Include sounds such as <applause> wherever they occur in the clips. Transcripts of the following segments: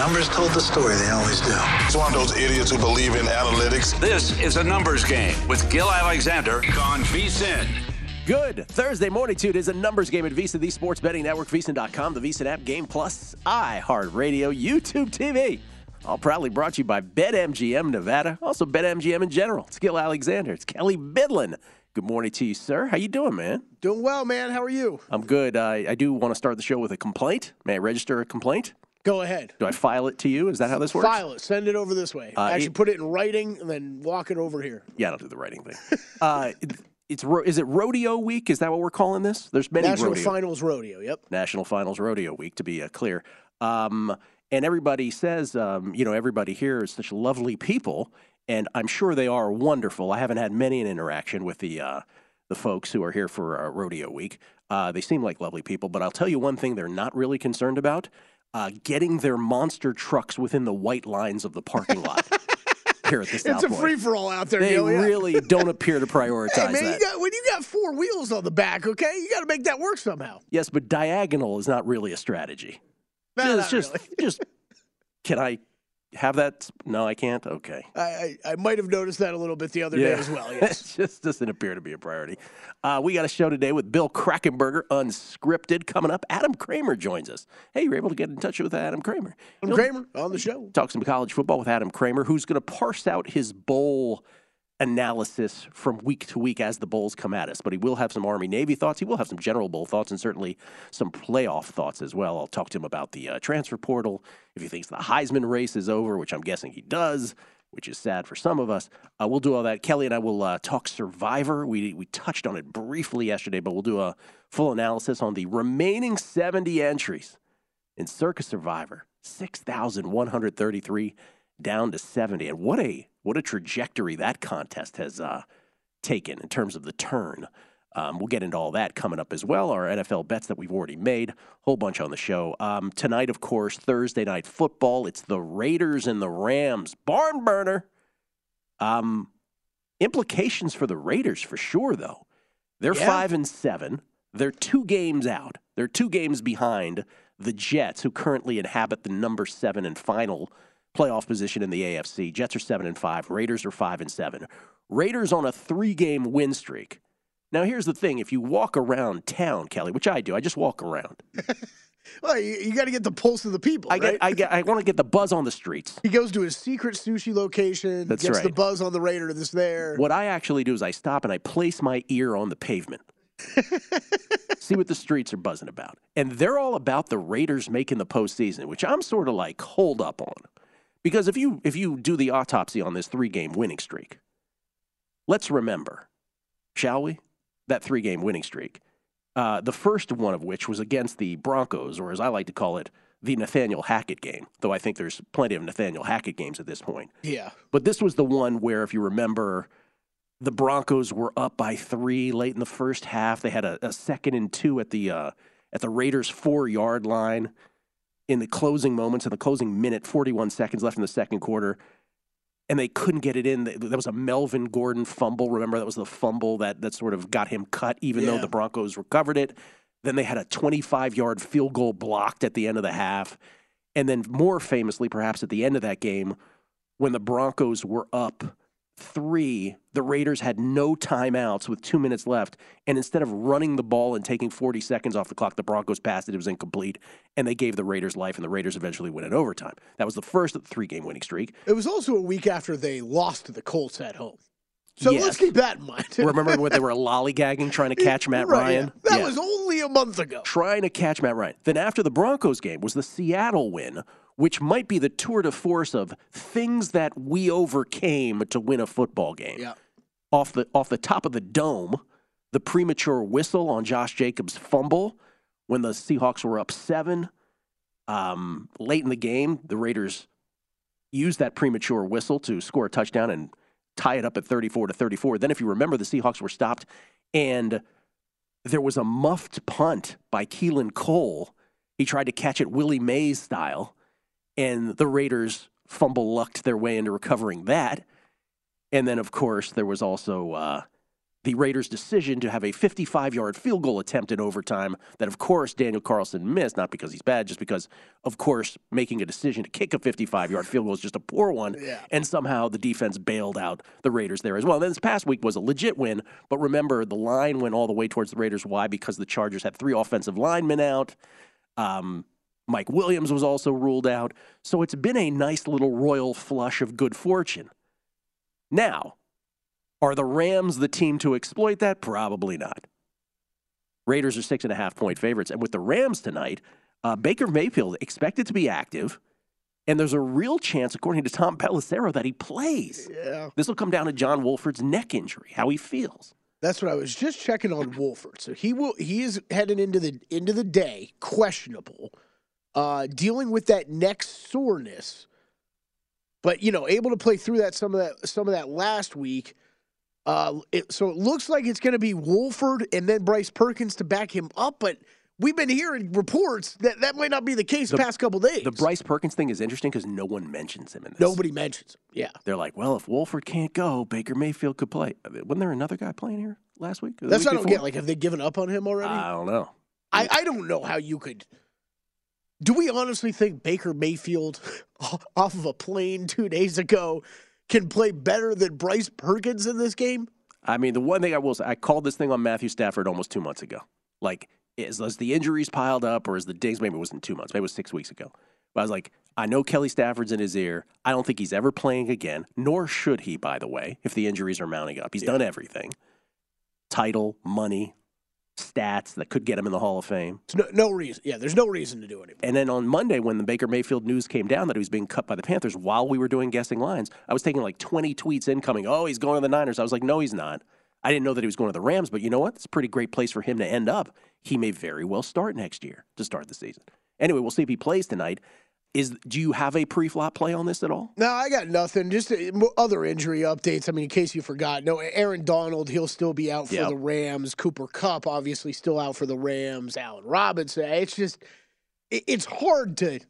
Numbers told the story, they always do. It's one of those idiots who believe in analytics. This is a numbers game with Gill Alexander on VSIN. Good Thursday morning, too. It is a numbers game at VSiN, the sports betting network, VSIN.com, the VSIN app, Game Plus, iHeartRadio, YouTube TV. All proudly brought to you by BetMGM Nevada, also BetMGM in general. It's Gill Alexander. It's Kelley Bydlon. Good morning to you, sir. How you doing, man? Doing well, man. How are you? I'm good. Uh, I do want to start the show with a complaint. May I register a complaint? Go ahead. Do I file it to you? Is that how this works? File it. Send it over this way. Uh, Actually, it- put it in writing and then walk it over here. Yeah, I don't do the writing thing. <laughs> uh, it- it's ro- is it rodeo week? Is that what we're calling this? There's many National rodeo. Finals Rodeo. Yep. National Finals Rodeo Week, to be uh, clear. Um, and everybody says, um, you know, everybody here is such lovely people, and I'm sure they are wonderful. I haven't had many an interaction with the uh, the folks who are here for uh, Rodeo Week. Uh, they seem like lovely people, but I'll tell you one thing they're not really concerned about: uh, getting their monster trucks within the white lines of the parking lot. <laughs> Here at the South It's a free for all out there. They Gill, yeah. really don't appear to prioritize Hey man, that. you got when you got four wheels on the back, okay, you got to make that work somehow. Yes, but diagonal is not really a strategy. No, just, just, really. just. Can I have that? No, I can't. Okay. I, I I might have noticed that a little bit the other day as well. <laughs> Yes. it just doesn't appear to be a priority. Uh, we got a show today with Bill Krackomberger, unscripted. Coming up, Adam Kramer joins us. Hey, you're able to get in touch with Adam Kramer. Adam Kramer on the show. Talk some college football with Adam Kramer, who's going to parse out his bowl analysis from week to week as the bowls come at us. But he will have some Army Navy thoughts. He will have some general bowl thoughts and certainly some playoff thoughts as well. I'll talk to him about the uh, transfer portal. If he thinks the Heisman race is over, which I'm guessing he does, which is sad for some of us. Uh, we'll do all that. Kelley and I will uh, talk Survivor. We we touched on it briefly yesterday, but we'll do a full analysis on the remaining 70 entries in Circa Survivor. 6,133 down to 70. And what a what a trajectory that contest has uh, taken in terms of the turn. Um, we'll get into all that coming up as well. Our NFL bets that we've already made, whole bunch on the show. Um, tonight, of course, Thursday night football. It's the Raiders and the Rams. Barn burner. Um, implications for the Raiders for sure, though. They're Yeah. five and seven. They're two games out. They're two games behind the Jets, who currently inhabit the number seven and final playoff position in the AFC. Jets are seven and five. Raiders are five and seven. Raiders on a three-game win streak. Now, here's the thing: if you walk around town, Kelley, which I do, I just walk around. <laughs> Well, you, you got to get the pulse of the people. I right? get, I get, I want to get the buzz on the streets. he goes to his secret sushi location. That's gets the buzz on the Raider that's there. What I actually do is I stop and I place my ear on the pavement. <laughs> See what the streets are buzzing about. And they're all about the Raiders making the postseason, which I'm sort of like hold up on. Because if you if you do the autopsy on this three game winning streak, let's remember, shall we? That three game winning streak. Uh, the first one of which was against the Broncos, or as I like to call it, the Nathaniel Hackett game, though I think there's plenty of Nathaniel Hackett games at this point. yeah. But this was the one where, if you remember, the Broncos were up by three late in the first half. They had a, a second and two at the uh, at the Raiders' four yard line in the closing moments, in the closing minute, 41 seconds left in the second quarter, and they couldn't get it in. That was a Melvin Gordon fumble. Remember, that was the fumble that that sort of got him cut, even though the Broncos recovered it. Then they had a 25 yard field goal blocked at the end of the half. And then, more famously, perhaps at the end of that game, when the Broncos were up three, the Raiders had no timeouts with two minutes left. And instead of running the ball and taking 40 seconds off the clock, the Broncos passed it. It was incomplete. And they gave the Raiders life, and the Raiders eventually win in overtime. That was the first of the three game winning streak. It was also a week after they lost to the Colts at home. So Yes. let's keep that in mind. <laughs> Remember when they were lollygagging trying to catch Matt Right, Ryan? yeah. That Yeah. was only a month ago. trying to catch Matt Ryan. Then after the Broncos game was the Seattle win, which might be the tour de force of things that we overcame to win a football game. Yeah. Off the off the top of the dome, the premature whistle on Josh Jacobs' fumble when the Seahawks were up seven. Um, late in the game, the Raiders used that premature whistle to score a touchdown and tie it up at 34 to 34. Then, if you remember, the Seahawks were stopped and there was a muffed punt by Keelan Cole. He tried to catch it Willie Mays style, and the Raiders fumble lucked their way into recovering that. And then, of course, there was also uh, the Raiders' decision to have a 55 yard field goal attempt in overtime that, of course, Daniel Carlson missed, not because he's bad, just because, of course, making a decision to kick a 55 yard field goal is just a poor one. Yeah. And somehow the defense bailed out the Raiders there as well. then this past week was a legit win, but remember, the line went all the way towards the Raiders. Why? Because the Chargers had three offensive linemen out. Um, Mike Williams was also ruled out. So it's been a nice little royal flush of good fortune. Now, are the Rams the team to exploit that? Probably not. Raiders are six and a half point favorites. And with the Rams tonight, uh, Baker Mayfield expected to be active. And there's a real chance, according to Tom Pelissero, that he plays. Yeah. This will come down to John Wolford's neck injury, how he feels. That's what I was just checking on Wolford. So he will he is heading into the into the day questionable, uh, dealing with that neck soreness. But you know, able to play through that some of that some of that last week. Uh, it, so it looks like it's going to be Wolford and then Bryce Perkins to back him up. But we've been hearing reports that that might not be the case the, past couple days. The Bryce Perkins thing is interesting because no one mentions him in this. nobody mentions. Him. Yeah, They're like, well, if Wolford can't go, Baker Mayfield could play. Wasn't there another guy playing here last week? That's week what I don't before? get. Like, have they given up on him already? I don't know. I, I don't know how you could. Do we honestly think Baker Mayfield, <laughs> off of a plane two days ago, can play better than Bryce Perkins in this game? I mean, the one thing I will say, I called this thing on Matthew Stafford almost two months ago. Like, is, is the injuries piled up or is the dings? Maybe it wasn't two months. Maybe it was six weeks ago. But I was like, I know Kelly Stafford's in his ear. I don't think he's ever playing again, nor should he, by the way, if the injuries are mounting up. He's done everything title, money, stats that could get him in the Hall of Fame. No, no reason. Yeah, there's no reason to do it. And then on Monday, when the Baker Mayfield news came down that he was being cut by the Panthers while we were doing guessing lines, I was taking like 20 tweets incoming. Oh, he's going to the Niners. I was like, no, he's not. I didn't know that he was going to the Rams, but you know what? It's a pretty great place for him to end up. He may very well start next year to start the season. Anyway, we'll see if he plays tonight. Is do you have a pre-flop play on this at all? No, I got nothing. Just uh, other injury updates. I mean, in case you forgot, no, Aaron Donald, he'll still be out for Yep. the Rams. Cooper Kupp, obviously, still out for the Rams. Allen Robinson. It's just, it's hard to,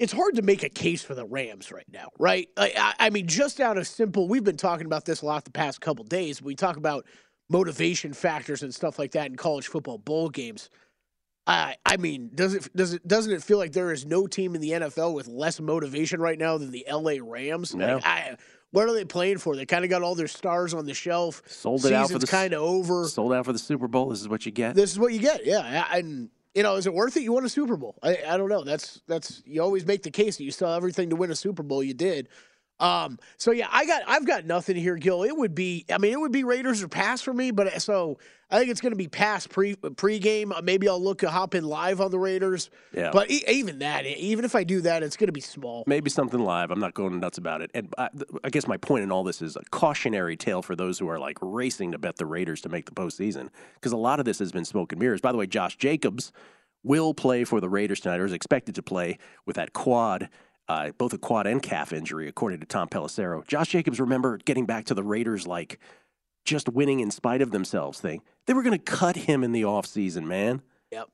it's hard to make a case for the Rams right now, right? I, I, I mean, just out of simple, we've been talking about this a lot the past couple days. We talk about motivation factors and stuff like that in college football bowl games. I I mean, does it does it doesn't it feel like there is no team in the NFL with less motivation right now than the LA Rams? No. Like, I, what are they playing for? They kind of got all their stars on the shelf. Sold it out for Season's the kind of over. Sold out for the Super Bowl. This is what you get. This is what you get. Yeah, and you know, is it worth it? You won a Super Bowl. I, I don't know. That's that's you always make the case that you still have everything to win a Super Bowl. You did. Um, so yeah, I got I've got nothing here, Gill. It would be I mean it would be Raiders or pass for me, but so I think it's going to be pass pre pregame. Uh, Maybe I'll look hop in live on the Raiders. Yeah. But e- even that, even if I do that, it's going to be small. maybe something live. I'm not going nuts about it. And I, I guess my point in all this is a cautionary tale for those who are like racing to bet the Raiders to make the postseason, because a lot of this has been smoke and mirrors. By the way, Josh Jacobs will play for the Raiders tonight, or is expected to play with that quad. Uh, both a quad and calf injury, according to Tom Pelissero. Josh Jacobs, remember getting back to the Raiders like just winning in spite of themselves thing. They were going to cut him in the offseason, man. Yep.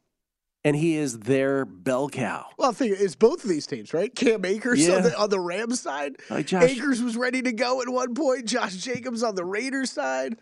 And he is their bell cow. Well, I think it's both of these teams, right? Cam Akers Yeah. on, the, on the Rams side. Like Josh- Akers was ready to go at one point. Josh Jacobs on the Raiders side.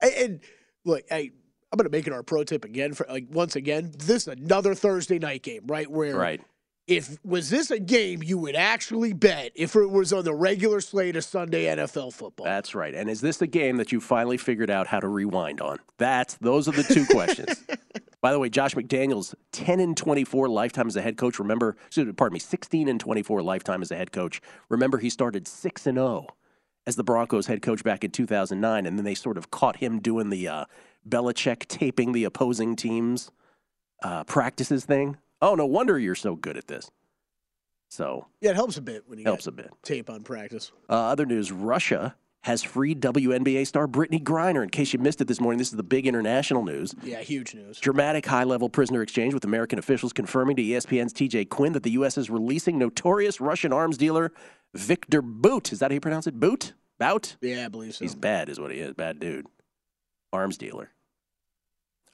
And, and look, I, I'm going to make it our pro tip again for like once again. This is another Thursday night game, right? Where Right. If was this a game you would actually bet if it was on the regular slate of Sunday NFL football? That's right. And is this the game that you finally figured out how to rewind on? That's those are the two questions. <laughs> By the way, Josh McDaniels, 10 and 24 lifetime as a head coach. Remember, excuse me, pardon me, 16 and 24 lifetime as a head coach. Remember, he started 6 and 0 as the Broncos head coach back in 2009, and then they sort of caught him doing the uh, Belichick taping the opposing teams uh, practices thing. Oh, no wonder you're so good at this. So yeah, it helps a bit when you helps a bit. tape on practice. Uh, other news: Russia has freed WNBA star Brittany Griner. In case you missed it this morning, this is the big international news. Yeah, huge news. Dramatic high-level prisoner exchange with American officials confirming to ESPN's TJ Quinn that the U.S. is releasing notorious Russian arms dealer Victor Boot. Is that how you pronounce it? Boot? Bout? Yeah, I believe so. He's bad, is what he is. Bad dude. Arms dealer.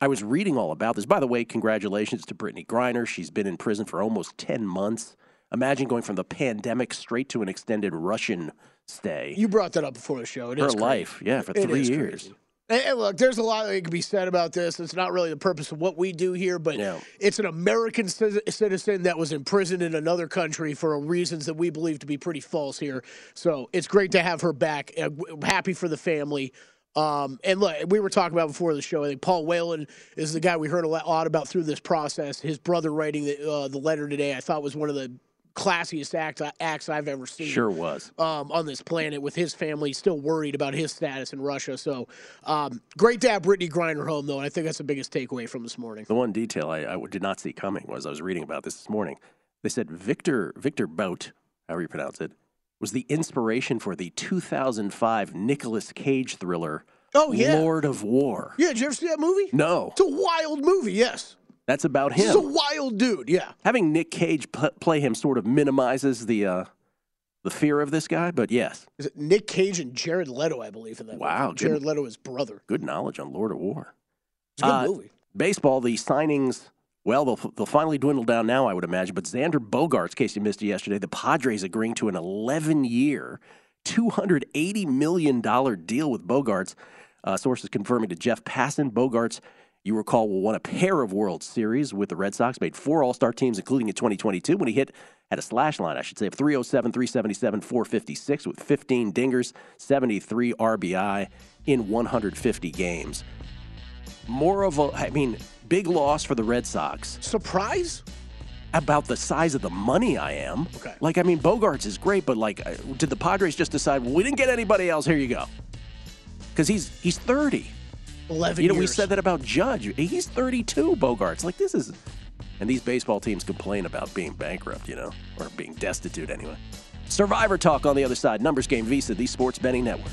I was reading all about this. By the way, congratulations to Brittany Griner. She's been in prison for almost 10 months. Imagine going from the pandemic straight to an extended Russian stay. you brought that up before the show. It Her life, yeah, for It three years. crazy. And, look, there's a lot that can be said about this. It's not really the purpose of what we do here, but it's an American citizen that was imprisoned in another country for reasons that we believe to be pretty false here. So it's great to have her back. Uh, Happy for the family. Um, and look, we were talking about before the show. I think Paul Whelan is the guy we heard a lot- about through this process. His brother writing the, uh, the letter today, I thought was one of the classiest act, acts I've ever seen Sure was. um, on this planet with his family still worried about his status in Russia. So um, great to have Brittany Griner home, though. And I think that's the biggest takeaway from this morning. The one detail I, I did not see coming was I was reading about this this morning. They said Victor Victor Bout, however you pronounce it, was the inspiration for the 2005 Nicolas Cage thriller Oh, yeah. Lord of War. Yeah, did you ever see that movie? No, It's a wild movie, yes. that's about him. He's a wild dude, yeah. Having Nick Cage pl- play him sort of minimizes the uh, the fear of this guy, but yes, Is it Nick Cage and Jared Leto, I believe, in that Wow, movie. good- Jared Leto is brother. good knowledge on Lord of War. It's a good Uh, movie. Baseball, the signings, well, they'll, they'll finally dwindle down now, I would imagine. But Xander Bogaerts, case you missed it yesterday, the Padres agreeing to an 11 year, $280 million deal with Bogaerts. Uh, sources confirming to Jeff Passan. Bogaerts, you recall, will won a pair of World Series with the Red Sox, made four All Star teams, including in 2022 when he hit at a slash line, I should say, of 307, 377, 456 with 15 dingers, 73 RBI in 150 games more of a, I mean, big loss for the Red Sox. Surprise? About the size of the money I am. Okay. Like, I mean, Bogaerts is great, but like, uh, did the Padres just decide, well, we didn't get anybody else? Here you go. Because he's he's 30. 11 You know, we said that about Judge. He's 32, Bogaerts. Like, this is. And these baseball teams complain about being bankrupt, you know, or being destitute anyway. Survivor Talk on the other side. Numbers Game VSiN, the Sports Betting Network.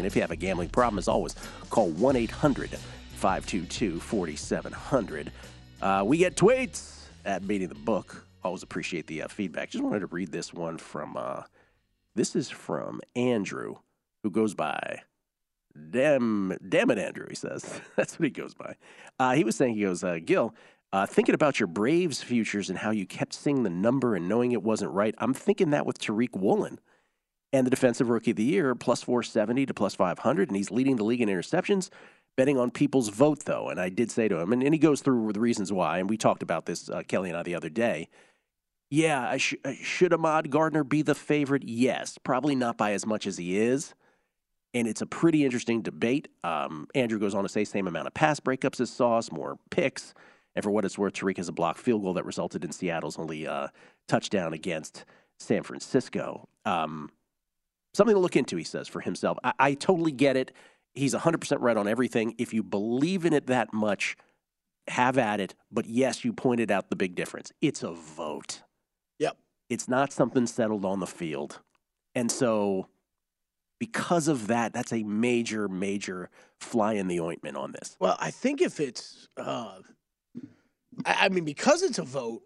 And if you have a gambling problem, as always, call 1 800 522 4700. We get tweets at Beating the Book. Always appreciate the uh, feedback. Just wanted to read this one from, uh, this is from Andrew, who goes by Damn, damn it, Andrew, he says. <laughs> That's what he goes by. Uh, he was saying, he goes, uh, Gill, uh, thinking about your Braves futures and how you kept seeing the number and knowing it wasn't right, I'm thinking that with Tariq Woolen and the defensive rookie of the year, plus 470 to plus 500, and he's leading the league in interceptions. Betting on people's vote, though. And I did say to him, and, and he goes through the reasons why, and we talked about this, uh, Kelley and I, the other day. Yeah, sh- uh, should Ahmad Gardner be the favorite? Yes, probably not by as much as he is. And it's a pretty interesting debate. Um, Andrew goes on to say same amount of pass breakups as Sauce, more picks. And for what it's worth, Tariq has a blocked field goal that resulted in Seattle's only uh, touchdown against San Francisco. Um, something to look into, he says, for himself. I, I totally get it. He's 100% right on everything. If you believe in it that much, have at it. But yes, you pointed out the big difference. It's a vote. Yep. It's not something settled on the field. And so, because of that, that's a major, major fly in the ointment on this. Well, I think if it's, uh, I, I mean, because it's a vote,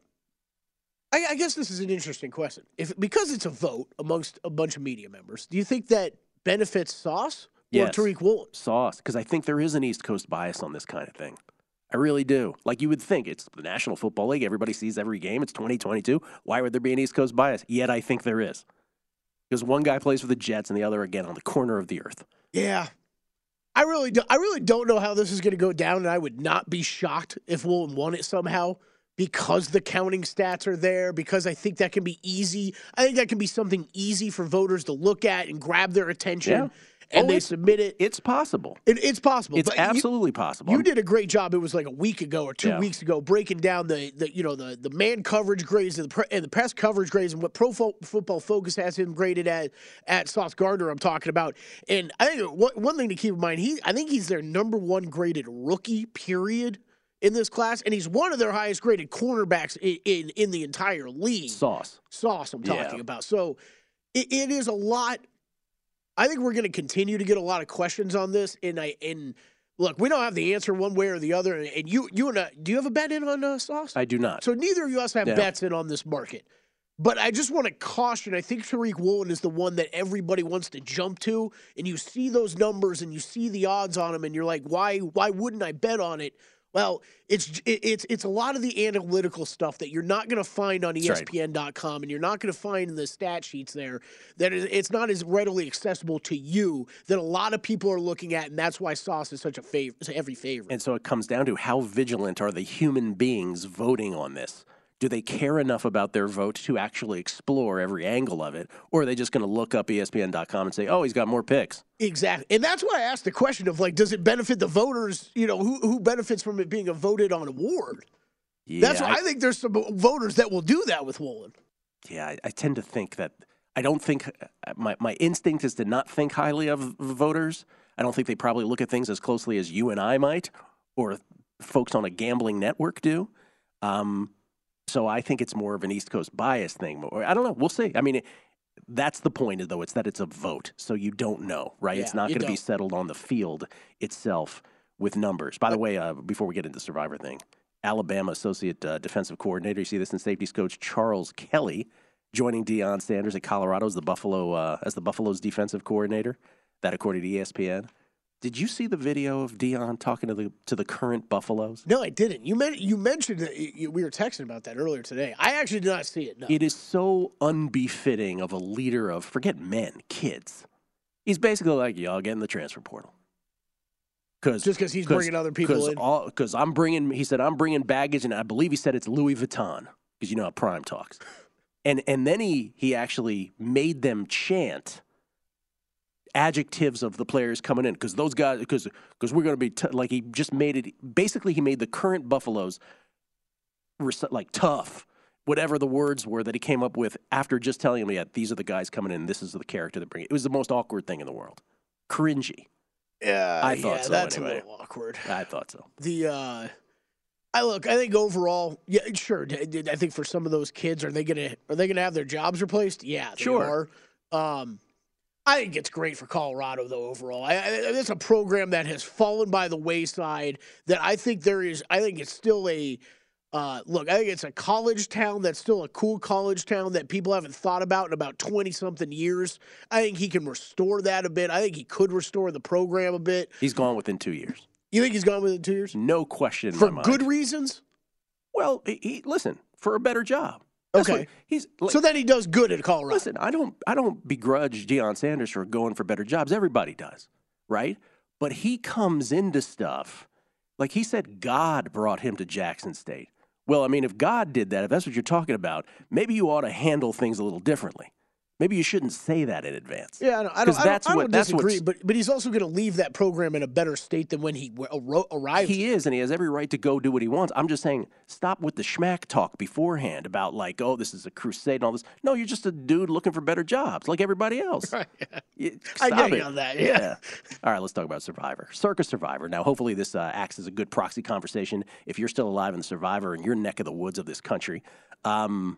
I, I guess this is an interesting question. If because it's a vote amongst a bunch of media members, do you think that benefits Sauce or Yes. Tariq Woolen? Sauce, because I think there is an East Coast bias on this kind of thing. I really do. Like you would think, it's the National Football League. Everybody sees every game. It's 2022. Why would there be an East Coast bias? Yet I think there is. Because one guy plays for the Jets and the other again on the corner of the earth. Yeah. I really do. I really don't know how this is going to go down, and I would not be shocked if Woolen won it somehow because the counting stats are there. Because I think that can be easy. I think that can be something easy for voters to look at and grab their attention, Yeah. and Oh, they submit it. It's possible. It, it's possible. It's but you- absolutely possible. You did a great job. It was like a week ago or two Yeah. weeks ago, breaking down the, the you know the the man coverage grades and the and the press coverage grades and what Pro Fo- Football Focus has him graded at at Sauce Gardner. I'm talking about, and I think one, one thing to keep in mind, he I think he's their number one graded rookie. Period. In this class, and he's one of their highest graded cornerbacks in in, in the entire league. Sauce. Sauce, I'm Yeah. talking about. So it, it is a lot. I think we're going to continue to get a lot of questions on this, and I and look, we don't have the answer one way or the other. And you, you and I, do you have a bet in on uh, Sauce? I do not. So neither of us have No. bets in on this market. But I just want to caution. I think Tariq Woolen is the one that everybody wants to jump to, and you see those numbers and you see the odds on him, and you're like, why? Why wouldn't I bet on it? Well, it's it's it's a lot of the analytical stuff that you're not going to find on. ESPN.com, and you're not going to find in the stat sheets there. That it's not as readily accessible to you that a lot of people are looking at, and that's why Sauce is such a favorite, every favorite. And so it comes down to how vigilant are the human beings voting on this? Do they care enough about their vote to actually explore every angle of it? Or are they just going to look up ESPN.com and say, oh, he's got more picks? Exactly. And that's why I asked the question of like, does it benefit the voters? You know, who who benefits from it being a voted on award? Yeah, that's why I, think there's some voters that will do that with Woolen. yeah, I, I tend to think that I don't think uh, my, my instinct is to not think highly of voters. I don't think they probably look at things as closely as you and I might, or folks on a gambling network do. Um, so I think it's more of an East Coast bias thing. Or I don't know. We'll see. I mean, it, that's the point, though. It's that it's a vote, so you don't know, right? it's not going to be settled on the field itself with numbers. By the way, uh, before we get into Survivor thing, Alabama Associate uh, Defensive Coordinator, you see this in safeties coach Charles Kelly joining Deion Sanders at Colorado as the Buffalo uh, as the Buffalo's defensive coordinator. That according to ESPN. Did you see the video of Deion talking to the to the current Buffaloes? No, I didn't. You men- you mentioned that you, we were texting about that earlier today. I actually did not see it. No. It is so unbefitting of a leader of forget men, kids. He's basically like y'all get in the transfer portal. Cause, Just Cause, Just 'cause he's bringing other people in? Because I'm bringing, he said, I'm bringing baggage, and I believe he said it's Louis Vuitton, because you know how Prime talks. <laughs> And and then he he actually made them chant adjectives of the players coming in because those guys because because we're going to be t- like he just made it basically he made the current Buffaloes like tough whatever the words were that he came up with after just telling me yeah these are the guys coming in this is the character that bring it. It was the most awkward thing in the world. Cringy. Yeah, I thought yeah, so, That's anyway. a little awkward. I thought so. The uh I look. I think overall, yeah, sure. I think for some of those kids, are they gonna are they gonna have their jobs replaced? Yeah, Sure. are. Um, I think it's great for Colorado though. Overall, I, I, it's a program that has fallen by the wayside. That I think there is. I think it's still a. Uh, look, I think it's a college town that's still a cool college town that people haven't thought about in about 20 something years. I think he can restore that a bit. I think he could restore the program a bit. He's gone within two years. You think he's gone within two years? No question. For good reasons? Well, he, he listen for a better job. That's Okay. what- he's like, so then he does good at Colorado. Listen, I don't I don't begrudge Deion Sanders for going for better jobs. Everybody does, right? But he comes into stuff like he said God brought him to Jackson State. Well, I mean, if God did that, if that's what you're talking about, maybe you ought to handle things a little differently. Maybe you shouldn't say that in advance. Yeah, I don't, I don't, I don't, I don't that's disagree, but but he's also going to leave that program in a better state than when he w- arrived. He is, and he has every right to go do what he wants. I'm just saying, stop with the schmack talk beforehand about like, oh, this is a crusade and all this. No, you're just a dude looking for better jobs, like everybody else. <laughs> You- <laughs> I stop get it. on that, yeah. All right, let's talk about Survivor. Circa Survivor. Now, hopefully, this uh, acts as a good proxy conversation. If you're still alive in Survivor in your neck of the woods of this country, um,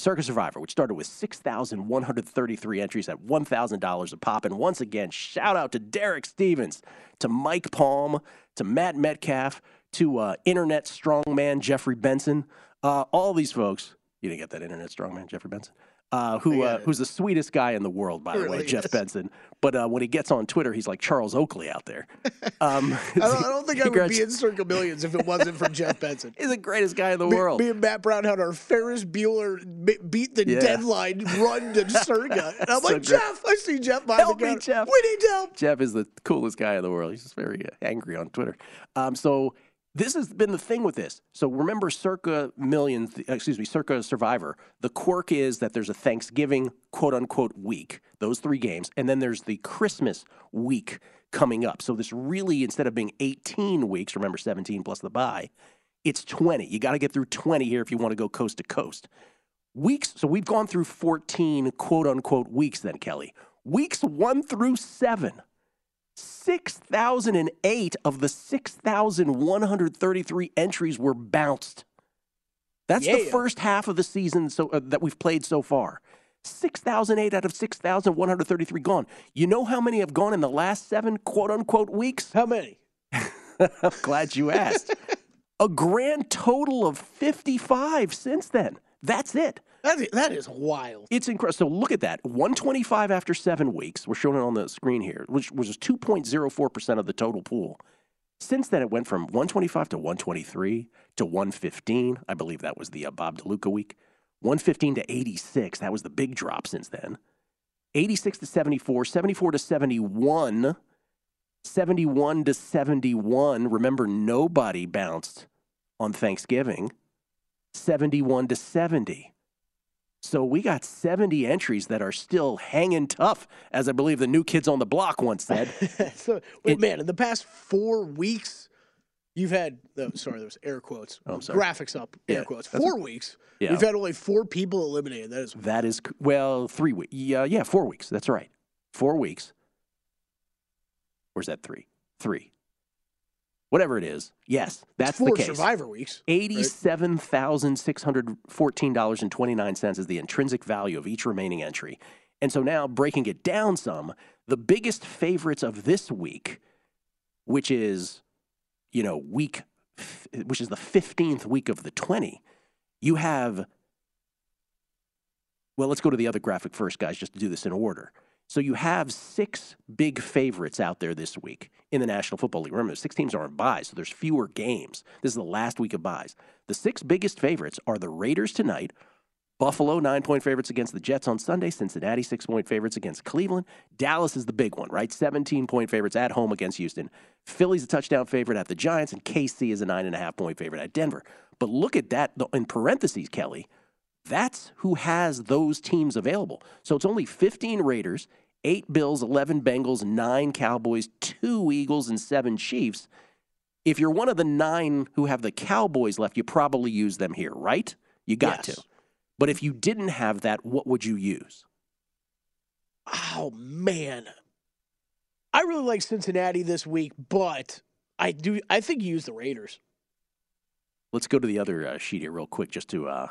Circa Survivor, which started with 6,133 entries at $1,000 a pop. And once again, shout out to Derek Stevens, to Mike Palm, to Matt Metcalf, to uh, internet strongman Jeffrey Benson. Uh, all these folks, you didn't get that internet strongman Jeffrey Benson, uh, who uh, who's the sweetest guy in the world, by the way, Jeff is. Benson. But uh, when he gets on Twitter, he's like Charles Oakley out there. <laughs> Um, I don't, <laughs> I don't think I would congrats- be in Circa Millions if it wasn't for Jeff Benson. <laughs> He's the greatest guy in the Me, world. me and Matt Brown had our Ferris Bueller beat the Yeah. deadline run to Circa. And I'm So like, great. Jeff, I see Jeff behind Help the me. Jeff. We need help. Jeff is the coolest guy in the world. He's just very uh, angry on Twitter. Um, so this has been the thing with this. So remember, circa millions, excuse me, circa Survivor. The quirk is that there's a Thanksgiving quote unquote week, those three games, and then there's the Christmas week coming up. So this really, instead of being 18 weeks, remember 17 plus the bye, it's 20. You got to get through 20 here if you want to go coast to coast. Weeks, so we've gone through 14 quote unquote weeks then, Kelley. Weeks one through seven. 6,008 of the 6,133 entries were bounced. That's the first half of the season so, uh, that we've played so far. 6,008 out of 6,133 gone. You know how many have gone in the last seven quote unquote weeks? How many? <laughs> I'm glad you asked. <laughs> A grand total of 55 since then. That's it. That is, that is wild. It's incredible. So look at that. 125 after seven weeks. We're showing it on the screen here, which was 2.04% of the total pool. Since then, it went from 125 to 123 to 115. I believe that was the uh, Bob DeLuca week. 115 to 86. That was the big drop since then. 86 to 74, 74 to 71, 71 to 71. Remember, nobody bounced on Thanksgiving. 71 to 70. So we got 70 entries that are still hanging tough, as I believe the new kids on the block once said. <laughs> so, wait, It- man, in the past four weeks, you've had, oh, sorry, there was air quotes. Oh, I'm sorry. Graphics up, air Yeah, quotes. that's Four weeks. Yeah. We've had only four people eliminated. That is That is, well, three weeks. Yeah, yeah, four weeks. That's right. Four weeks. Where's that three? Three. Whatever it is. Yes, that's the case. Survivor weeks. Eighty-seven thousand six hundred fourteen dollars and twenty-nine cents is the intrinsic value of each remaining entry. And so now, breaking it down some, the biggest favorites of this week, which is, you know, week, which is the fifteenth week of the twenty, you have. Well, let's go to the other graphic first, guys, just to do this in order. So you have six big favorites out there this week in the National Football League. Remember, six teams are on buys, so there's fewer games. This is the last week of buys. The six biggest favorites are the Raiders tonight, Buffalo, nine point favorites against the Jets on Sunday, Cincinnati, six point favorites against Cleveland. Dallas is the big one, right? 17 point favorites at home against Houston. Philly's a touchdown favorite at the Giants, and KC is a nine and a half point favorite at Denver. But look at that in parentheses, Kelley. That's who has those teams available. So it's only 15 Raiders, eight Bills, 11 Bengals, nine Cowboys, two Eagles, and seven Chiefs. If you're one of the nine who have the Cowboys left, you probably use them here, right? You got Yes. to. But if you didn't have that, what would you use? Oh man, I really like Cincinnati this week, but I do. I think you use the Raiders. Let's go to the other uh, sheet here real quick, just to uh,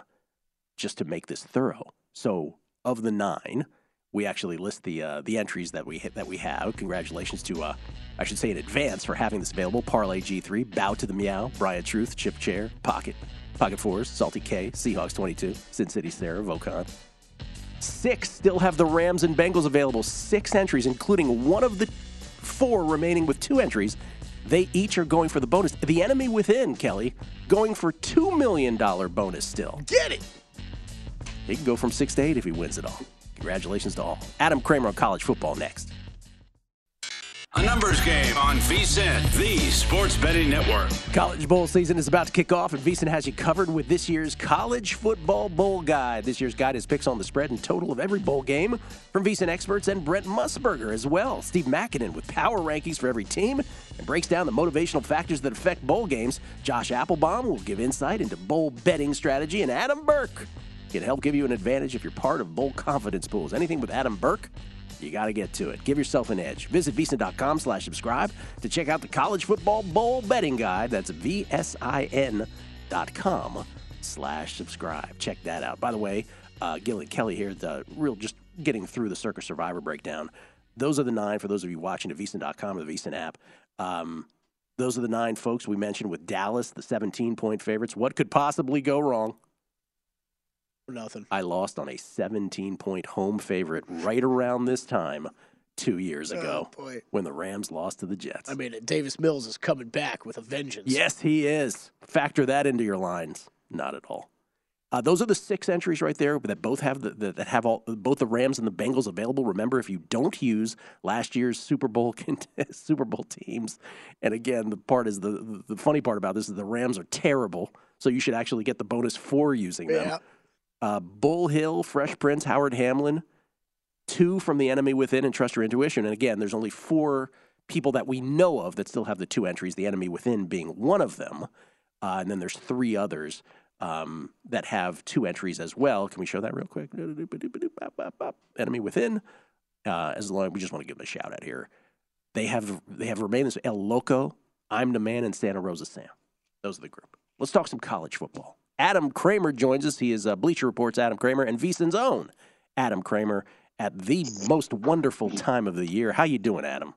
just to make this thorough. So, of the nine, we actually list the uh, the entries that we hit, that we have. Congratulations to uh, I should say in advance for having this available. Parlay G3, Bow to the Meow, Brian Truth, Chip Chair, Pocket, Pocket Fours, Salty K, Seahawks 22, Sin City Sarah, Vocon. Six still have the Rams and Bengals available. Six entries, including one of the four remaining with two entries. They each are going for the bonus. The enemy within, Kelley, going for $2 million bonus still. Get it. He can go from six to eight if he wins it all. Congratulations to all. Adam Kramer on college football next. A numbers game on VSIN, the sports betting network. College bowl season is about to kick off, and VSiN has you covered with this year's college football bowl guide. This year's guide is picks on the spread and total of every bowl game from VSiN experts and Brent Musburger as well. Steve Makinen with power rankings for every team and breaks down the motivational factors that affect bowl games. Josh Applebaum will give insight into bowl betting strategy, and Adam Burke can help give you an advantage if you're part of bowl confidence pools. Anything with Adam Burke you got to get to it. Give yourself an edge. Visit vsin.com slash subscribe to check out the college football bowl betting guide. That's vsin.com slash subscribe. Check that out. By the way, uh, and Kelley here, the real just getting through the Circa Survivor breakdown. Those are the nine for those of you watching at vsin.com or the vsin app. Um, those are the nine folks we mentioned with Dallas, the 17 point favorites. What could possibly go wrong? Nothing. I lost on a 17 point home favorite right around this time two years ago Oh, when the Rams lost to the Jets. I mean, Davis Mills is coming back with a vengeance. yes, he is. Factor that into your lines. Not at all. Uh, those are the six entries right there that both have the, the, that have all both the Rams and the Bengals available. Remember, if you don't use last year's Super Bowl <laughs> Super Bowl teams, and again, the part is the the funny part about this is the Rams are terrible, so you should actually get the bonus for using them. Yeah. Uh, Bull Hill, Fresh Prince, Howard Hamlin, two from the enemy within, and Trust Your Intuition. And again, there's only four people that we know of that still have the two entries, the enemy within being one of them. Uh, and then there's three others um, that have two entries as well. Can we show that real quick? Enemy within. Uh, as long we just want to give them a shout out here. They have they have remained as El Loco, I'm the Man, and Santa Rosa Sam. Those are the group. Let's talk some college football. Adam Kramer joins us. He is uh, Bleacher Report's Adam Kramer and VSiN's own Adam Kramer at the most wonderful time of the year. How you doing, Adam?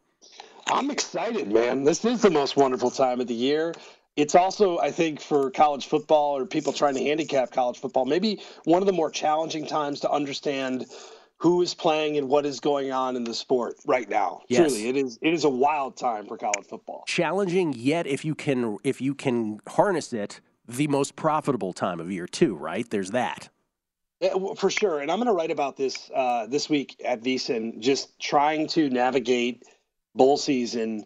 I'm excited, man. This is the most wonderful time of the year. It's also, I think, for college football or people trying to handicap college football, maybe one of the more challenging times to understand who is playing and what is going on in the sport right now. Yes. Truly, it is it is a wild time for college football. Challenging, yet if you can if you can harness it, the most profitable time of year too. Right? There's that. Yeah, well, for sure. And I'm going to write about this uh, this week at VSiN, just trying to navigate bowl season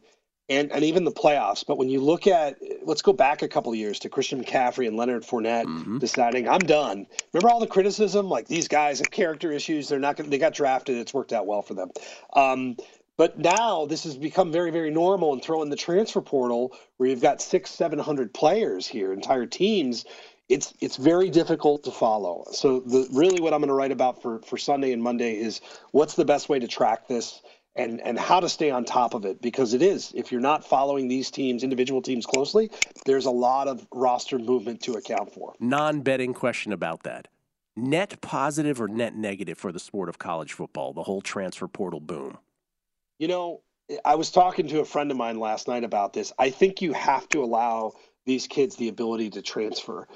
and, and even the playoffs. But when you look at, let's go back a couple of years to Christian McCaffrey and Leonard Fournette Mm-hmm. deciding, I'm done. Remember all the criticism? Like these guys have character issues. They're not to, they got drafted. It's worked out well for them. Um, but now this has become very, very normal and throw in the transfer portal where you've got six, 700 players here, entire teams it's it's very difficult to follow. So the really what I'm going to write about for for Sunday and Monday is what's the best way to track this and and how to stay on top of it because it is if you're not following these teams individual teams closely, there's a lot of roster movement to account for. Non-betting question about that. Net positive or net negative for the sport of college football? The whole transfer portal boom. You know, I was talking to a friend of mine last night about this. I think you have to allow these kids the ability to transfer.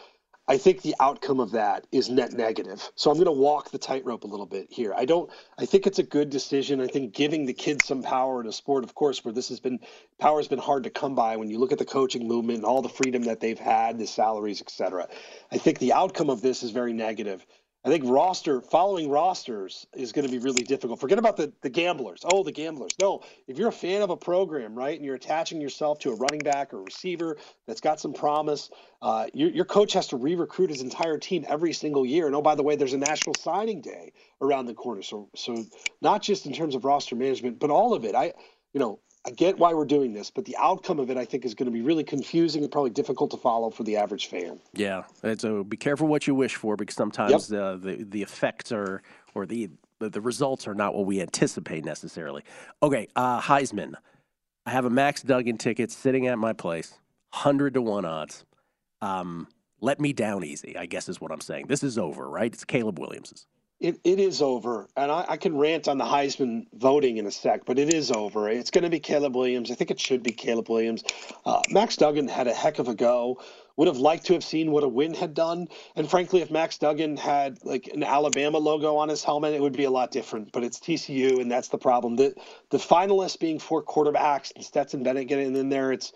I think the outcome of that is net negative. So I'm going to walk the tightrope a little bit here. I don't. I think it's a good decision. I think giving the kids some power in a sport, of course, where this has been power has been hard to come by. When you look at the coaching movement and all the freedom that they've had, the salaries, etc. I think the outcome of this is very negative. I think roster following rosters is going to be really difficult. Forget about the the gamblers. Oh, the gamblers. No, if you're a fan of a program, right, and you're attaching yourself to a running back or receiver that's got some promise, uh, your your coach has to re-recruit his entire team every single year. And oh, by the way, there's a national signing day around the corner. So so not just in terms of roster management, but all of it. I you know I get why we're doing this, but the outcome of it, I think, is going to be really confusing and probably difficult to follow for the average fan. Yeah, so be careful what you wish for because sometimes yep. uh, the the effects are or the the results are not what we anticipate necessarily. Okay, uh, Heisman. I have a Max Duggan ticket sitting at my place, hundred to one odds. Um, let me down easy, I guess is what I'm saying. This is over, right? It's Caleb Williams's. It, it is over. And I, I, can rant on the Heisman voting in a sec, but it is over. It's going to be Caleb Williams. I think it should be Caleb Williams. Uh, Max Duggan had a heck of a go. Would have liked to have seen what a win had done. And frankly, if Max Duggan had like an Alabama logo on his helmet, it would be a lot different. But it's TCU, and that's the problem. The the finalists being four quarterbacks and Stetson Bennett getting in there, it's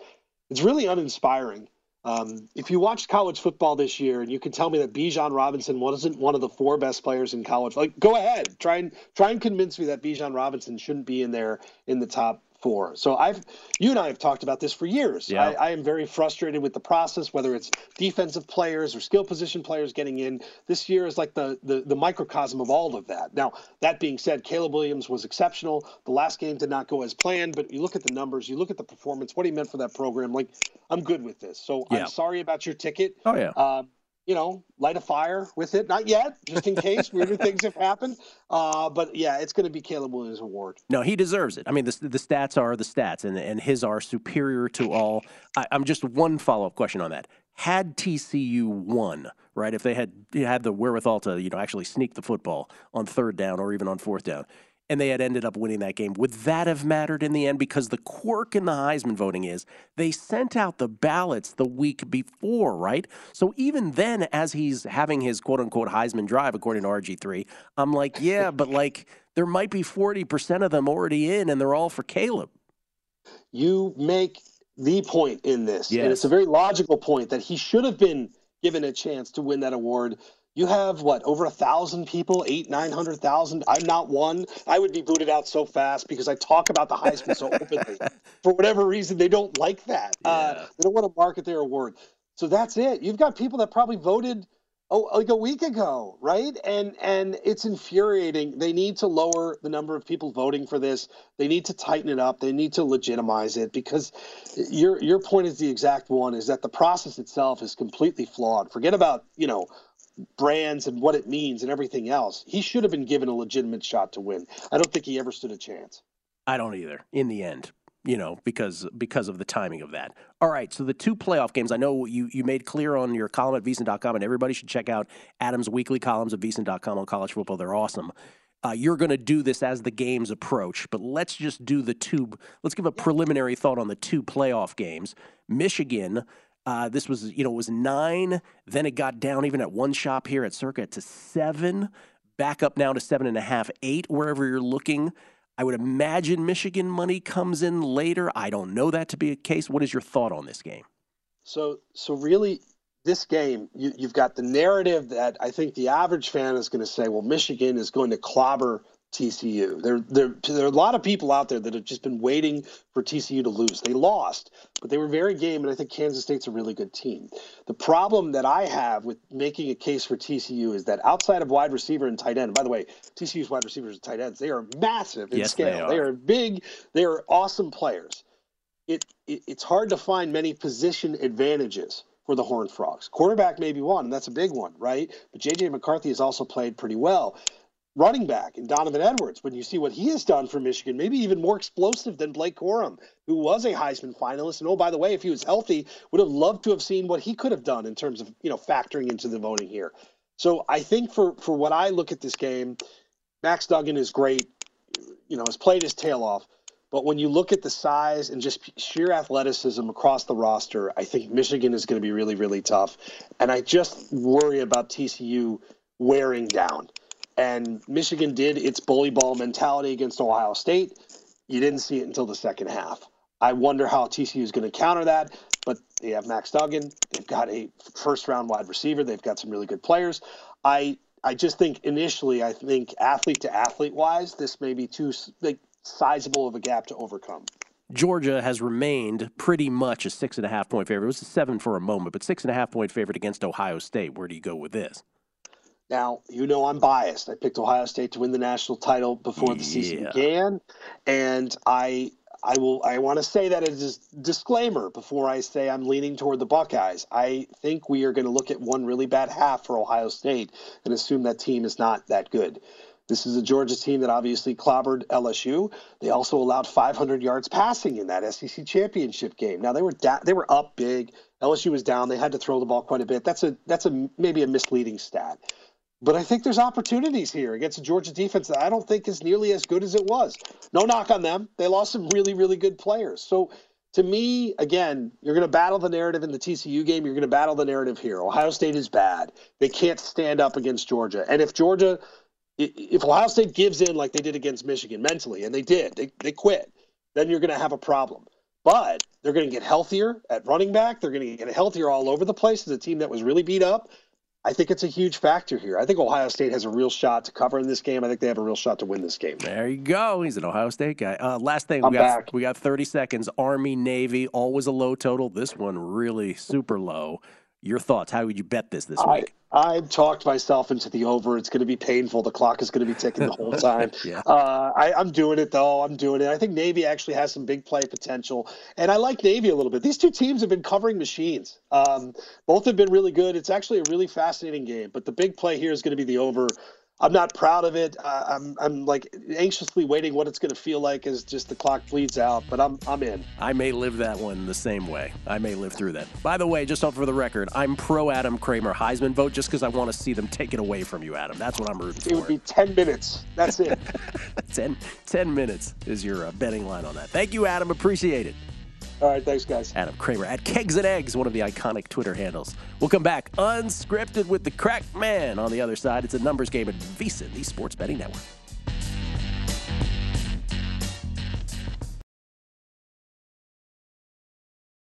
it's really uninspiring. Um, if you watched college football this year and you can tell me that Bijan Robinson wasn't one of the four best players in college, like go ahead, try and try and convince me that Bijan Robinson shouldn't be in there in the top for. So I've you and I have talked about this for years. Yeah. I, I, am very frustrated with the process, whether it's defensive players or skill position players getting in. This year is like the, the the microcosm of all of that. Now that being said, Caleb Williams was exceptional. The last game did not go as planned, but you look at the numbers, you look at the performance, what he meant for that program. Like I'm good with this. So yeah. I'm sorry about your ticket. Oh yeah. Um, you know, light a fire with it. Not yet, just in case weirder <laughs> things have happened. Uh, but yeah, it's going to be Caleb Williams' award. No, he deserves it. I mean, the, the stats are the stats, and and his are superior to all. I, I'm just one follow up question on that. Had TCU won, right? If they had had the wherewithal to, you know, actually sneak the football on third down or even on fourth down, and they had ended up winning that game. Would that have mattered in the end? Because the quirk in the Heisman voting is they sent out the ballots the week before, right? So even then, as he's having his quote unquote Heisman drive, according to RG3, I'm like, yeah, <laughs> but like there might be 40% of them already in and they're all for Caleb. You make the point in this, yes. and it's a very logical point that he should have been given a chance to win that award you have what over a thousand people, eight, nine hundred thousand. I'm not one. I would be booted out so fast because I talk about the Heisman so <laughs> openly. For whatever reason, they don't like that. Uh, yeah. Uh, they don't want to market their award. So that's it. You've got people that probably voted oh like a week ago, right? And and it's infuriating. They need to lower the number of people voting for this. They need to tighten it up. They need to legitimize it because your your point is the exact one is that the process itself is completely flawed. Forget about, you know, brands and what it means and everything else. He should have been given a legitimate shot to win. I don't think he ever stood a chance. I don't either. In the end, you know, because because of the timing of that. All right, so the two playoff games. I know you you made clear on your column at VSiN.com, and everybody should check out Adam's weekly columns at VSiN.com on college football. They're awesome. Uh, you're going to do this as the games approach, but let's just do the two. Let's give a preliminary thought on the two playoff games. Michigan uh, this was, you know, it was nine. Then it got down even at one shop here at Circa to seven. Back up now to seven and a half, eight, wherever you're looking. I would imagine Michigan money comes in later. I don't know that to be a case. What is your thought on this game? So, so really, this game, you, have got the narrative that I think the average fan is going to say, well, Michigan is going to clobber TCU. There, there, there are a lot of people out there that have just been waiting for TCU to lose. They lost, but they were very game, and I think Kansas State's a really good team. The problem that I have with making a case for TCU is that outside of wide receiver and tight end, by the way, TCU's wide receivers and tight ends, they are massive in yes, scale. They are. they are big. They are awesome players. It, it, it's hard to find many position advantages for the Horned Frogs. Quarterback may be one, and that's a big one, right? But JJ McCarthy has also played pretty well running back and Donovan Edwards, when you see what he has done for Michigan, maybe even more explosive than Blake Corum, who was a Heisman finalist. And oh, by the way, if he was healthy, would have loved to have seen what he could have done in terms of, you know, factoring into the voting here. So I think for for what I look at this game, Max Duggan is great, you know, has played his tail off. But when you look at the size and just sheer athleticism across the roster, I think Michigan is going to be really, really tough. And I just worry about TCU wearing down. And Michigan did its bully ball mentality against Ohio State. You didn't see it until the second half. I wonder how TCU is going to counter that. But they have Max Duggan. They've got a first round wide receiver. They've got some really good players. I I just think initially, I think athlete to athlete wise, this may be too like, sizable of a gap to overcome. Georgia has remained pretty much a six and a half point favorite. It was a seven for a moment, but six and a half point favorite against Ohio State. Where do you go with this? Now, you know I'm biased. I picked Ohio State to win the national title before the season began, and I I will I want to say that as a disclaimer before I say I'm leaning toward the Buckeyes. I think we are going to look at one really bad half for Ohio State and assume that team is not that good. This is a Georgia team that obviously clobbered LSU. They also allowed 500 yards passing in that SEC championship game. Now they were da- they were up big. LSU was down. They had to throw the ball quite a bit. That's a that's a maybe a misleading stat. But I think there's opportunities here against a Georgia defense that I don't think is nearly as good as it was. No knock on them. They lost some really, really good players. So to me, again, you're going to battle the narrative in the TCU game. You're going to battle the narrative here. Ohio State is bad. They can't stand up against Georgia. And if Georgia, if Ohio State gives in like they did against Michigan mentally, and they did, they, they quit, then you're going to have a problem. But they're going to get healthier at running back. They're going to get healthier all over the place as a team that was really beat up. I think it's a huge factor here. I think Ohio State has a real shot to cover in this game. I think they have a real shot to win this game. There you go. He's an Ohio State guy. Uh, last thing, I'm we got back. we got 30 seconds. Army, Navy, always a low total. This one really super low. Your thoughts? How would you bet this this I, week? I talked myself into the over. It's going to be painful. The clock is going to be ticking the whole <laughs> time. Yeah. uh, I, I'm doing it though. I'm doing it. I think Navy actually has some big play potential, and I like Navy a little bit. These two teams have been covering machines. Um, both have been really good. It's actually a really fascinating game. But the big play here is going to be the over. I'm not proud of it. Uh, I'm I'm like anxiously waiting what it's going to feel like as just the clock bleeds out. But I'm I'm in. I may live that one the same way. I may live through that. By the way, just off for the record, I'm pro Adam Kramer Heisman vote just because I want to see them take it away from you, Adam. That's what I'm rooting for. It would be 10 minutes. That's it. <laughs> 10, 10 minutes is your uh, betting line on that. Thank you, Adam. Appreciate it. All right. Thanks, guys. Adam Kramer at Kegs and Eggs, one of the iconic Twitter handles. We'll come back unscripted with the crack man on the other side. It's a numbers game at VSiN, the Sports Betting Network.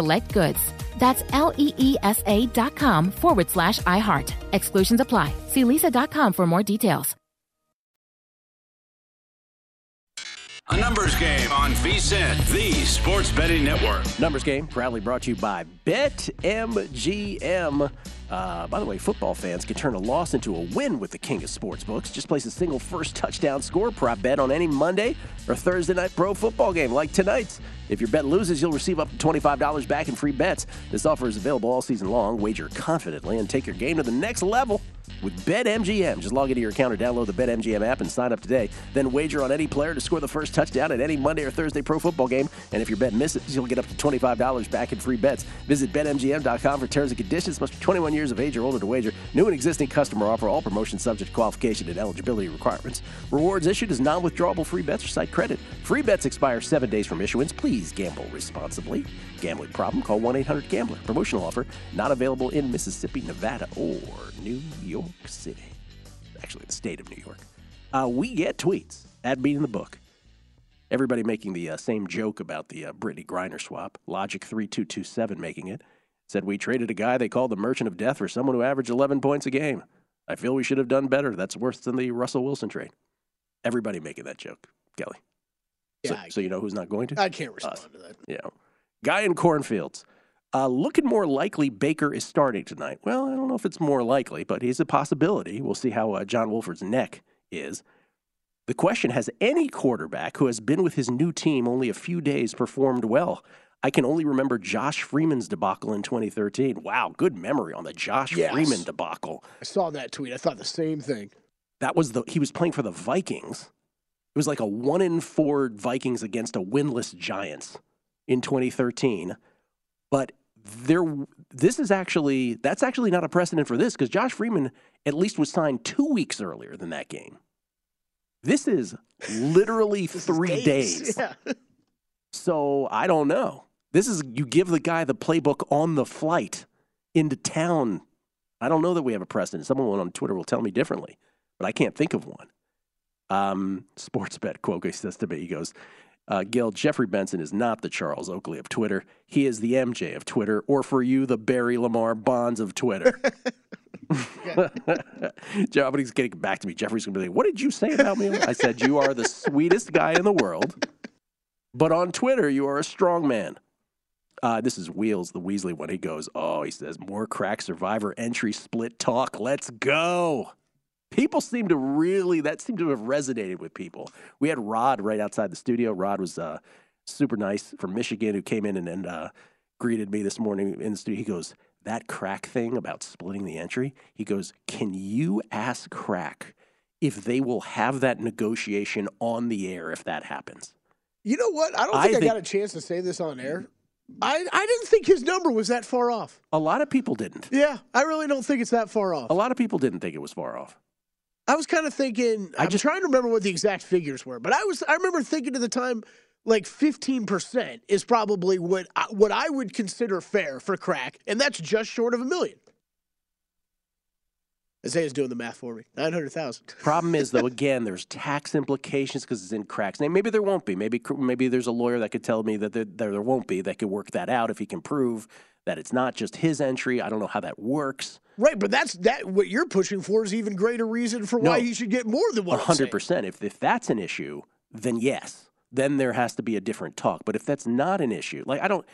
select goods. That's L E E S A dot com forward slash iHeart. Exclusions apply. See leesa.com for more details. A numbers game on VSIN, the Sports Betting Network. Numbers game proudly brought to you by BetMGM. Uh, by the way, football fans can turn a loss into a win with the king of sportsbooks. Just place a single first touchdown score prop bet on any Monday or Thursday night pro football game like tonight's. If your bet loses, you'll receive up to $25 back in free bets. This offer is available all season long. Wager confidently and take your game to the next level with BetMGM. Just log into your account or download the BetMGM app and sign up today. Then wager on any player to score the first touchdown at any Monday or Thursday pro football game. And if your bet misses, you'll get up to $25 back in free bets. Visit BetMGM.com for terms and conditions. Must be 21 years of age or older to wager. New and existing customer offer. All promotions subject to qualification and eligibility requirements. Rewards issued as non-withdrawable free bets or site credit. Free bets expire seven days from issuance. Please gamble responsibly. Gambling problem? Call 1-800-GAMBLER. Promotional offer not available in Mississippi, Nevada, or New York City. Actually, the state of New York. Uh, we get tweets at Beating the Book. Everybody making the uh, same joke about the uh, Brittney Griner swap. Logic three two two seven making it said we traded a guy they called the Merchant of Death for someone who averaged eleven points a game. I feel we should have done better. That's worse than the Russell Wilson trade. Everybody making that joke, Kelley. Yeah, So, so you know who's not going to? I can't respond Us. to that. know, guy in cornfields. Uh, looking more likely Baker is starting tonight. Well, I don't know if it's more likely, but he's a possibility. We'll see how uh, John Wolford's neck is. The question Has any quarterback who has been with his new team only a few days performed well? I can only remember Josh Freeman's debacle in 2013. Wow, good memory on the Josh Yes. Freeman debacle. I saw that tweet. I thought the same thing. That was the he was playing for the Vikings. It was like a one in four Vikings against a winless Giants in 2013. But there, this is actually that's actually not a precedent for this because Josh Freeman at least was signed two weeks earlier than that game. This is literally <laughs> This is three days. <laughs> Yeah. So I don't know. This is you give the guy the playbook on the flight into town. I don't know that we have a precedent. Someone on Twitter will tell me differently, but I can't think of one. Um, <laughs> sports bet Quoke says to me, he goes, uh, Gill, Jeffrey Benson is not the Charles Oakley of Twitter. He is the MJ of Twitter, or for you, the Barry Lamar Bonds of Twitter. <laughs> <laughs> Somebody's getting back to me. Jeffrey's going to be like, What did you say about me? I said, You are the sweetest guy in the world, but on Twitter, you are a strong man. Uh, this is Wheels, the Weasley one. He goes, Oh, he says, More crack survivor entry split talk. Let's go. People seem to really, that seemed to have resonated with people. We had Rod right outside the studio. Rod was uh, super nice from Michigan who came in and, and uh, greeted me this morning in the studio. He goes, That crack thing about splitting the entry, he goes, Can you ask crack if they will have that negotiation on the air if that happens? You know what? I don't I think I, think- got a chance to say this on air. I, I didn't think his number was that far off. A lot of people didn't. Yeah, I really don't think it's that far off. A lot of people didn't think it was far off. I was kind of thinking. I I'm just- trying to remember what the exact figures were, but I was. I remember thinking at the time, like 15 percent is probably what I, what I would consider fair for crack, and that's just short of a million. Isaiah's doing the math for me. Nine hundred thousand. Problem is, though, <laughs> again, there's tax implications because it's in cracks. name. Maybe there won't be. Maybe maybe there's a lawyer that could tell me that there, there, there won't be. That could work that out if he can prove that it's not just his entry. I don't know how that works. Right, but that's that. What you're pushing for is even greater reason for why he should get more than one. hundred percent. If if that's an issue, then yes, then there has to be a different talk. But if that's not an issue, like I don't,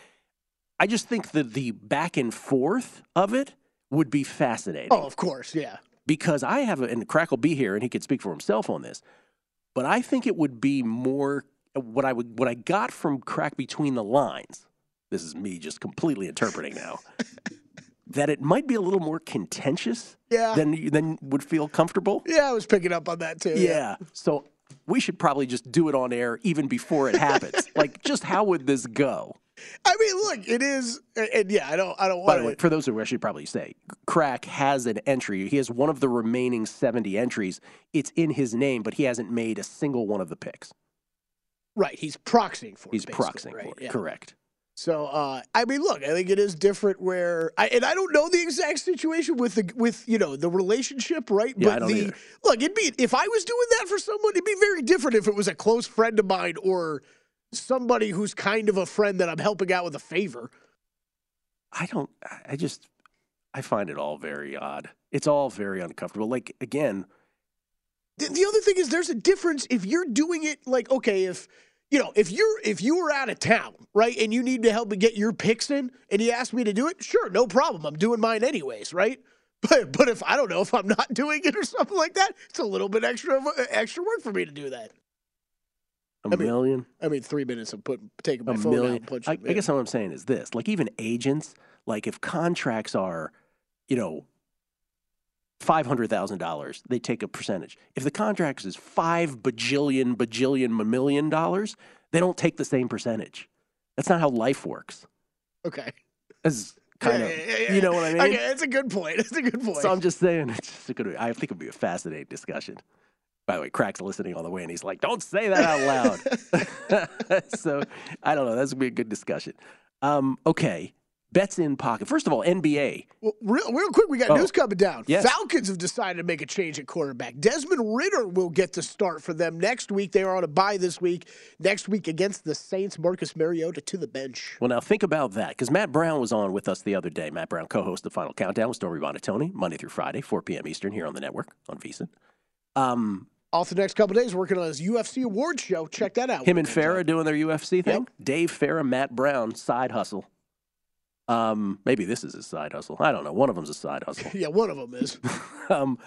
I just think that the back and forth of it would be fascinating. Oh, of course, yeah. because I have, a, and Crack will be here and he could speak for himself on this, but I think it would be more what I would what I got from Crack between the lines. This is me just completely interpreting now. That it might be a little more contentious Yeah. than than would feel comfortable. Yeah, I was picking up on that too. Yeah. So we should probably just do it on air even before it happens. <laughs> like, just how would this go? I mean, look, it is, and yeah, I don't, I don't want. By the way, for those who I should probably say, Crack has an entry. He has one of the remaining 70 entries. It's in his name, but he hasn't made a single one of the picks. Right, he's proxying for. it, He's proxying right? for it. Yeah. Correct. So, uh, I mean, look, I think it is different where, I, and I don't know the exact situation with the with you know the relationship, right? Yeah, but I don't the either. look, it'd be if I was doing that for someone, it'd be very different if it was a close friend of mine or somebody who's kind of a friend that I'm helping out with a favor. I don't, I just, I find it all very odd. It's all very uncomfortable. Like, again, The, the other thing is, there's a difference if you're doing it like okay, if you know, if you're if you were out of town, right, and you need to help me get your picks in, and you ask me to do it, sure, no problem. I'm doing mine anyways, right? <laughs> But but if I don't know if I'm not <laughs> doing it or something like that, it's a little bit extra extra work for me to do that. a I mean, million. I mean, three minutes of putting taking my a phone out million. and punching. I, I guess what I'm saying is this: like even agents, like if contracts are, you know, five hundred thousand dollars, they take a percentage. If the contract is five bajillion, bajillion, million dollars, they don't take the same percentage. That's not how life works. okay, That's kind Yeah, of, yeah, yeah, you know what I mean? Okay, that's a good point. <laughs> That's a good point. So I'm just saying, it's just a good. I think it'd be a fascinating discussion. By the way, Crack's listening all the way, and he's like, "Don't say that out loud." <laughs> <laughs> so I don't know. That's gonna be a good discussion. Um, okay, bets in pocket. First of all, NBA. Well, real, real quick, we got Oh. news coming down. Yes. Falcons have decided to make a change at quarterback. Desmond Ridder will get the start for them next week. They are on a bye this week. Next week against the Saints, Marcus Mariota to the bench. Well, now think about that because Matt Brown was on with us the other day. Matt Brown, co-host the Final Countdown with Stormy Buonantony, Monday through Friday, 4 p.m. Eastern, here on the network on VSiN. Um, Off the next couple days, working on his UFC awards show. Check that out. him and Farah doing their UFC thing. Yep. Dave Farah, Matt Brown, side hustle. Um, maybe this is his side hustle. I don't know. One of them's a side hustle. <laughs> Yeah, one of them is. <laughs> um,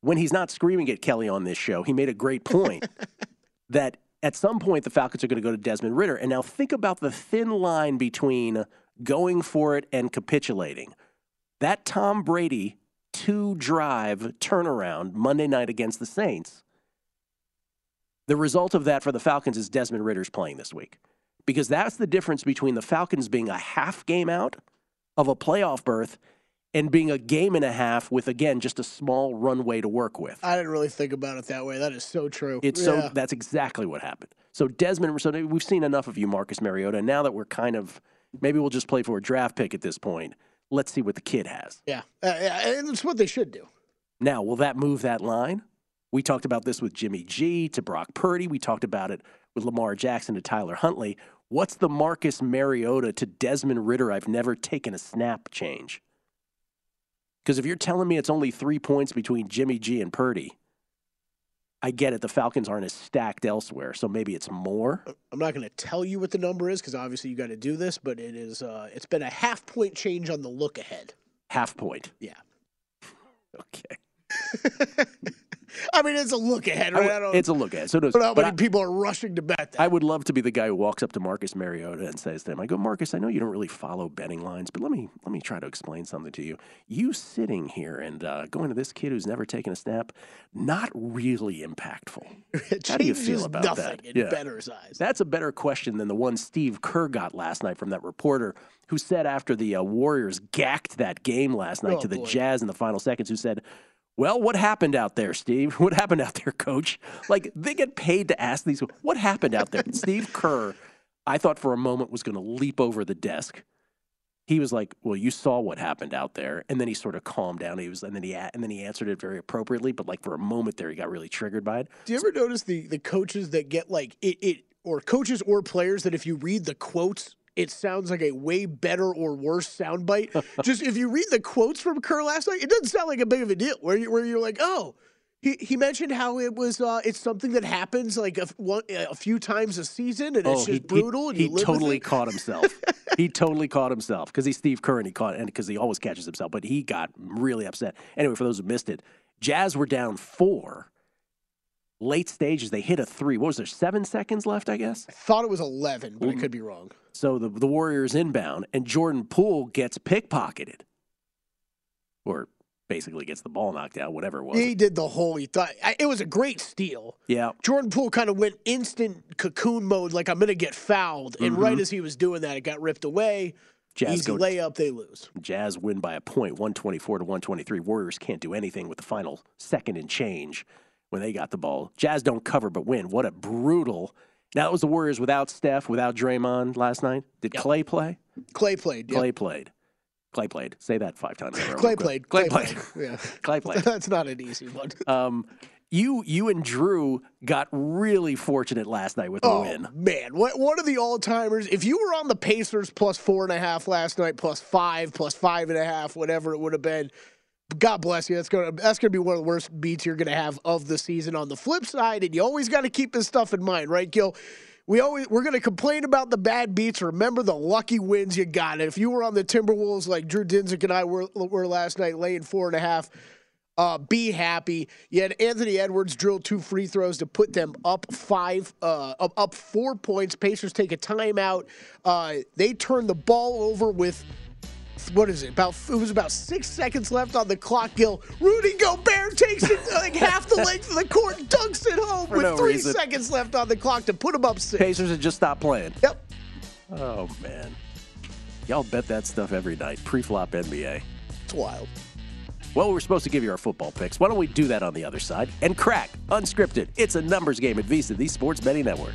when he's not screaming at Kelley on this show, he made a great point <laughs> that at some point the Falcons are going to go to Desmond Ridder. And now think about the thin line between going for it and capitulating. That Tom Brady two drive turnaround Monday night against the Saints, the result of that for the Falcons is Desmond Ridder's playing this week. Because that's the difference between the Falcons being a half game out of a playoff berth and being a game and a half with again just a small runway to work with. I didn't really think about it that way. That is so true. It's Yeah. so that's exactly what happened. So Desmond, so we've seen enough of you, Marcus Mariota. And now that we're kind of maybe we'll just play for a draft pick at this point. Let's see what the kid has. Yeah, uh, yeah, and it's what they should do. Now, will that move that line? We talked about this with Jimmy G to Brock Purdy. We talked about it with Lamar Jackson to Tyler Huntley. What's the Marcus Mariota to Desmond Ridder? I've never taken a snap change. Because if you're telling me it's only three points between Jimmy G and Purdy, I get it. The Falcons aren't as stacked elsewhere, so maybe it's more. I'm not going to tell you what the number is because obviously you got to do this, but it is. Uh, it's been a half point change on the look ahead. Half point. Yeah. <laughs> Okay. <laughs> I mean, it's a look ahead, right? would- I don't, it's a look ahead. So does, know how but many I- people are rushing to bet that. I would love to be the guy who walks up to Marcus Mariota and says to him, "I go, Marcus, I know you don't really follow betting lines, but let me let me try to explain something to you. You sitting here and uh, going to this kid who's never taken a snap, not really impactful. <laughs> How do you feel about nothing that? in Yeah. better's eyes. That's a better question than the one Steve Kerr got last night from that reporter who said after the uh, Warriors gacked that game last night Oh, to the boy. Jazz in the final seconds, who said, well, what happened out there, Steve? <laughs> What happened out there, coach? Like, they get paid to ask these. What happened out there? Steve Kerr, I thought for a moment was going to leap over the desk. He was like, "Well, you saw what happened out there," and then he sort of calmed down. He was, and then he and then he answered it very appropriately. But like for a moment there, he got really triggered by it. Do you ever notice the the coaches that get like it, it or coaches or players that if you read the quotes, it sounds like a way better or worse soundbite. Just if you read the quotes from Kerr last night, it doesn't sound like a big of a deal. Where you where you're like, oh. He, he mentioned how it was uh, it's something that happens like a, one, a few times a season and it's just he, brutal He, and he you live with totally caught himself. <laughs> he totally caught himself because he's Steve Kerr and he caught and because he always catches himself. But he got really upset. Anyway, for those who missed it, Jazz were down four. Late stages, they hit a three. What was there? Seven seconds left, I guess. I thought it was 11, but I could be wrong. So the the Warriors inbound, and Jordan Poole gets pickpocketed, or basically gets the ball knocked out, whatever it was. He did the whole. He thought it was a great steal. yeah, Jordan Poole kind of went instant cocoon mode, like I'm going to get fouled. And right as he was doing that, it got ripped away. Mm-hmm. Jazz Easy go layup, they lose. Jazz win by a point, 124 to 123. Warriors can't do anything with the final second and change when they got the ball. Jazz don't cover but win. What a brutal. Now, that was the Warriors without Steph, without Draymond last night. Did Yep. Clay play? Clay played. Yeah. Clay played. Clay played. Say that five times. in a row Clay played. <laughs> Clay played. Yeah. Clay played. That's not an easy one. <laughs> Um, you, you and Drew got really fortunate last night with the Oh win. man, what one of the all timers? If you were on the Pacers plus four and a half last night, plus five, plus five and a half, whatever it would have been. God bless you. That's gonna that's gonna be one of the worst beats you're gonna have of the season. On the flip side, and you always got to keep this stuff in mind, right, Gill? We always we're gonna complain about the bad beats. Remember the lucky wins you got. If you were on the Timberwolves like Drew Dinsick and I were, were last night, laying four and a half, uh, be happy. You had Anthony Edwards drill two free throws to put them up five, uh, up, up four points. Pacers take a timeout. Uh, they turn the ball over with. What is it? About it was about six seconds left on the clock. Gill Rudy Gobert takes it like half the length of the court, dunks it home For with no three reason. seconds left on the clock to put them up six. Pacers had just stopped playing. Yep, Oh, man. Y'all bet that stuff every night. Pre-flop NBA. it's wild. Well, we're supposed to give you our football picks. Why don't we do that on the other side? And crack, unscripted. It's a numbers game at VSiN, the Sports Betting Network.